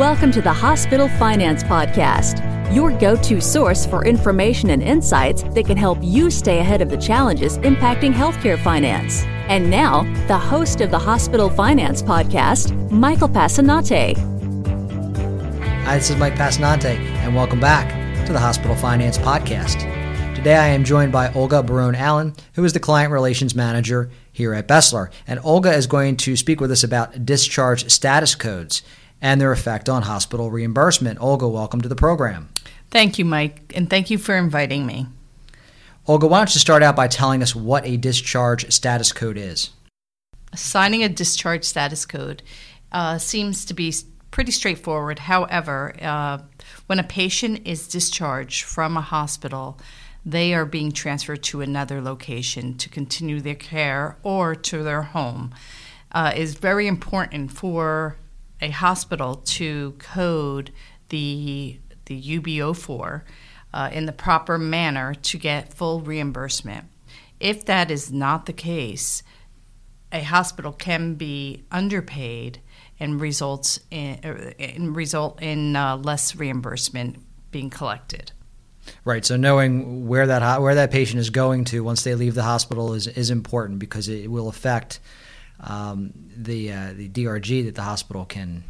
Welcome to the Hospital Finance Podcast, your go to source for information and insights that can help you stay ahead of the challenges impacting healthcare finance. And now, the host of the Hospital Finance Podcast, Michael Passannante. Hi, this is Mike Passannante, and welcome back to the Hospital Finance Podcast. Today I am joined by Olga Barone Allan, who is the Client Relations Manager here at Besler. And Olga is going to speak with us about discharge status codes and their effect on hospital reimbursement. Olga, welcome to the program. Thank you, Mike, and thank you for inviting me. Olga, why don't you start out by telling us what a discharge status code is? Assigning a discharge status code uh, seems to be pretty straightforward. However, uh, when a patient is discharged from a hospital, they are being transferred to another location to continue their care or to their home. Uh, is very important for a hospital to code the the UB04 uh, in the proper manner to get full reimbursement. If that is not the case, a hospital can be underpaid and results in, in uh, result in uh, less reimbursement being collected. Right. So knowing where that where that patient is going to once they leave the hospital is is important because it will affect um, the uh, the DRG that the hospital can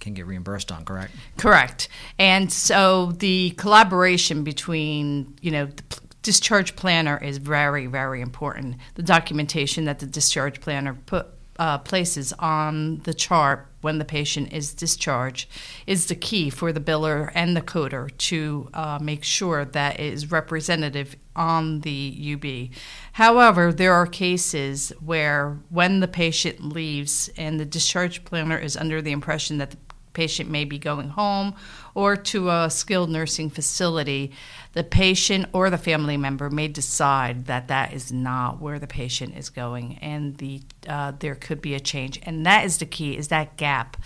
can get reimbursed on. Correct. Correct. And so the collaboration between you know the discharge planner is very very important. The documentation that the discharge planner put uh, places on the chart when the patient is discharged is the key for the biller and the coder to uh, make sure that it is representative on the UB. However, there are cases where when the patient leaves and the discharge planner is under the impression that the patient may be going home or to a skilled nursing facility, the patient or the family member may decide that that is not where the patient is going, and the uh, there could be a change. And that is the key: is that gap.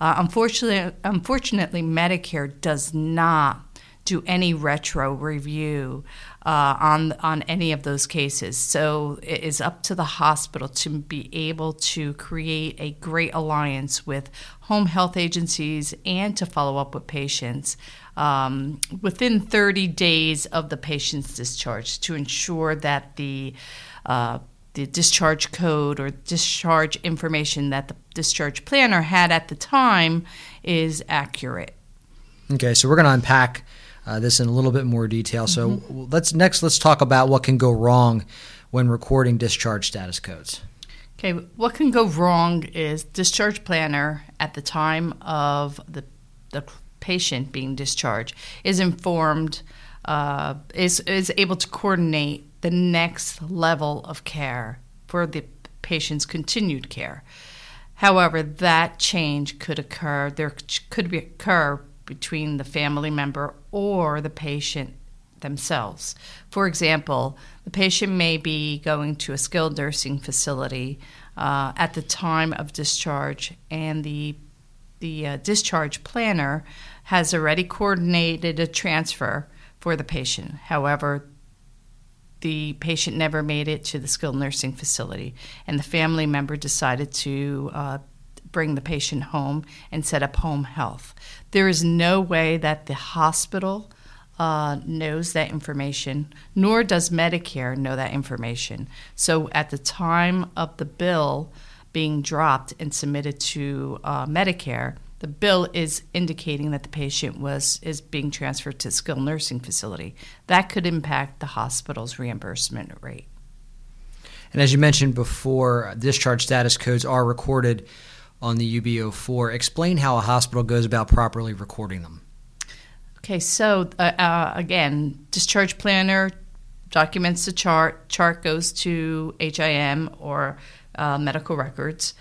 Uh, unfortunately, unfortunately, Medicare does not do any retro review uh, on on any of those cases. So it is up to the hospital to be able to create a great alliance with home health agencies and to follow up with patients um, within 30 days of the patient's discharge to ensure that the uh, the discharge code or discharge information that the discharge planner had at the time is accurate. Okay, so we're going to unpack uh, this in a little bit more detail. So mm-hmm. let's next let's talk about what can go wrong when recording discharge status codes. Okay, what can go wrong is discharge planner at the time of the the patient being discharged is informed uh, is is able to coordinate the next level of care for the patient's continued care. However, that change could occur. There could be occur between the family member or the patient themselves. For example, the patient may be going to a skilled nursing facility uh, at the time of discharge, and the the uh, discharge planner has already coordinated a transfer for the patient. However, the patient never made it to the skilled nursing facility, and the family member decided to uh, bring the patient home and set up home health. There is no way that the hospital uh, knows that information, nor does Medicare know that information. So at the time of the bill being dropped and submitted to uh, Medicare, the bill is indicating that the patient was is being transferred to a skilled nursing facility. That could impact the hospital's reimbursement rate. And as you mentioned before, discharge status codes are recorded on the UB04. Explain how a hospital goes about properly recording them. Okay, so uh, uh, again, discharge planner documents the chart. Chart goes to HIM or uh, medical records.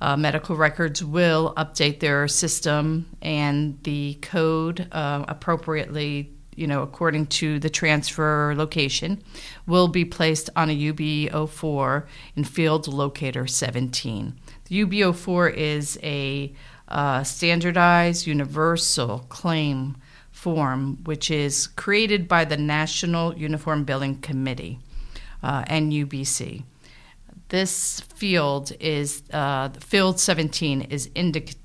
Uh, medical records will update their system and the code uh, appropriately, you know, according to the transfer location, will be placed on a UB04 in field locator 17. The UB04 is a uh, standardized universal claim form, which is created by the National Uniform Billing Committee, uh, NUBC. This field is uh, field 17 is indic-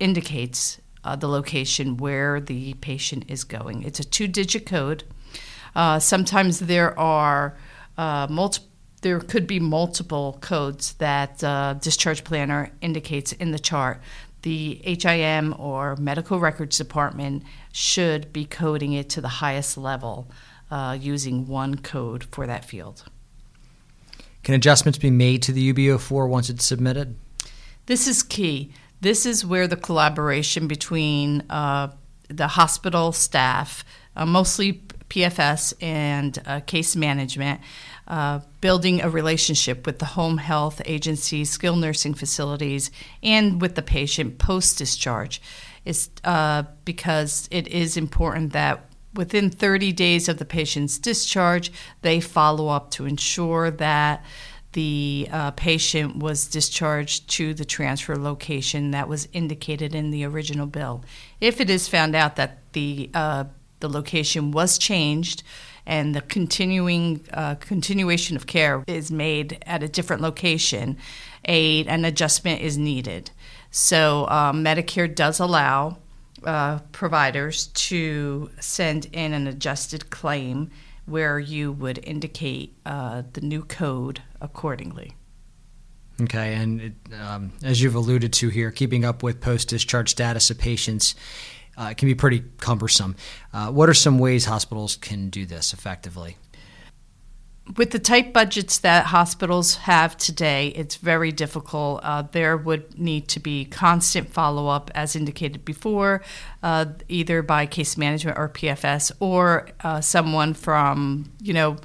indicates uh, the location where the patient is going. It's a two digit code. Uh, sometimes there are uh, multiple. There could be multiple codes that uh, discharge planner indicates in the chart. The HIM or medical records department should be coding it to the highest level uh, using one code for that field. Can adjustments be made to the UB04 once it's submitted? This is key. This is where the collaboration between uh, the hospital staff, uh, mostly PFS and uh, case management, uh, building a relationship with the home health agencies, skilled nursing facilities, and with the patient post discharge, is uh, because it is important that within 30 days of the patient's discharge, they follow up to ensure that the uh, patient was discharged to the transfer location that was indicated in the original bill. If it is found out that the uh, the location was changed and the continuing uh, continuation of care is made at a different location, a, an adjustment is needed. So um, Medicare does allow uh, providers to send in an adjusted claim where you would indicate uh, the new code accordingly. Okay, and it, um, as you've alluded to here, keeping up with post discharge status of patients uh, can be pretty cumbersome. Uh, what are some ways hospitals can do this effectively? with the tight budgets that hospitals have today, it's very difficult. Uh, there would need to be constant follow up, as indicated before, uh, either by case management or PFS, or uh, someone from, you know,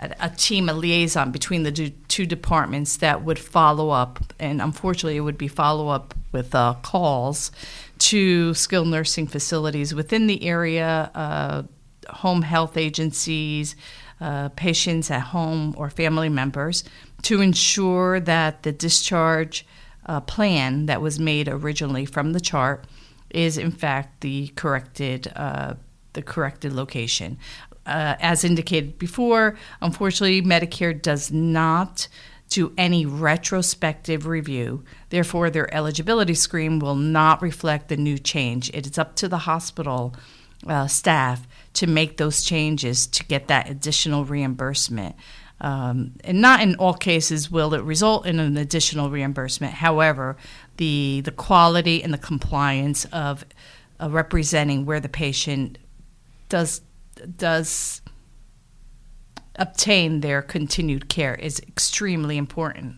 a, team, a liaison between the two, two departments that would follow up. And unfortunately, it would be follow up with uh, calls to skilled nursing facilities within the area, uh, home health agencies uh, patients at home or family members to ensure that the discharge uh, plan that was made originally from the chart is in fact the corrected uh, the corrected location. Uh, as indicated before, unfortunately, Medicare does not do any retrospective review. Therefore, their eligibility screen will not reflect the new change. It is up to the hospital uh, staff to make those changes to get that additional reimbursement. Um, and not in all cases will it result in an additional reimbursement. However, the the quality and the compliance of uh, representing where the patient does does obtain their continued care is extremely important.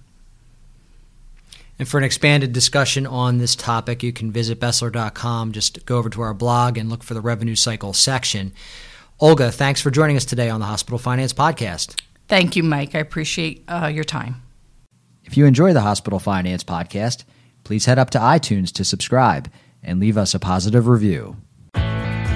And for an expanded discussion on this topic, you can visit Besler.com. Just go over to our blog and look for the revenue cycle section. Olga, thanks for joining us today on the Hospital Finance Podcast. Thank you, Mike. I appreciate uh, your time. If you enjoy the Hospital Finance Podcast, please head up to iTunes to subscribe and leave us a positive review.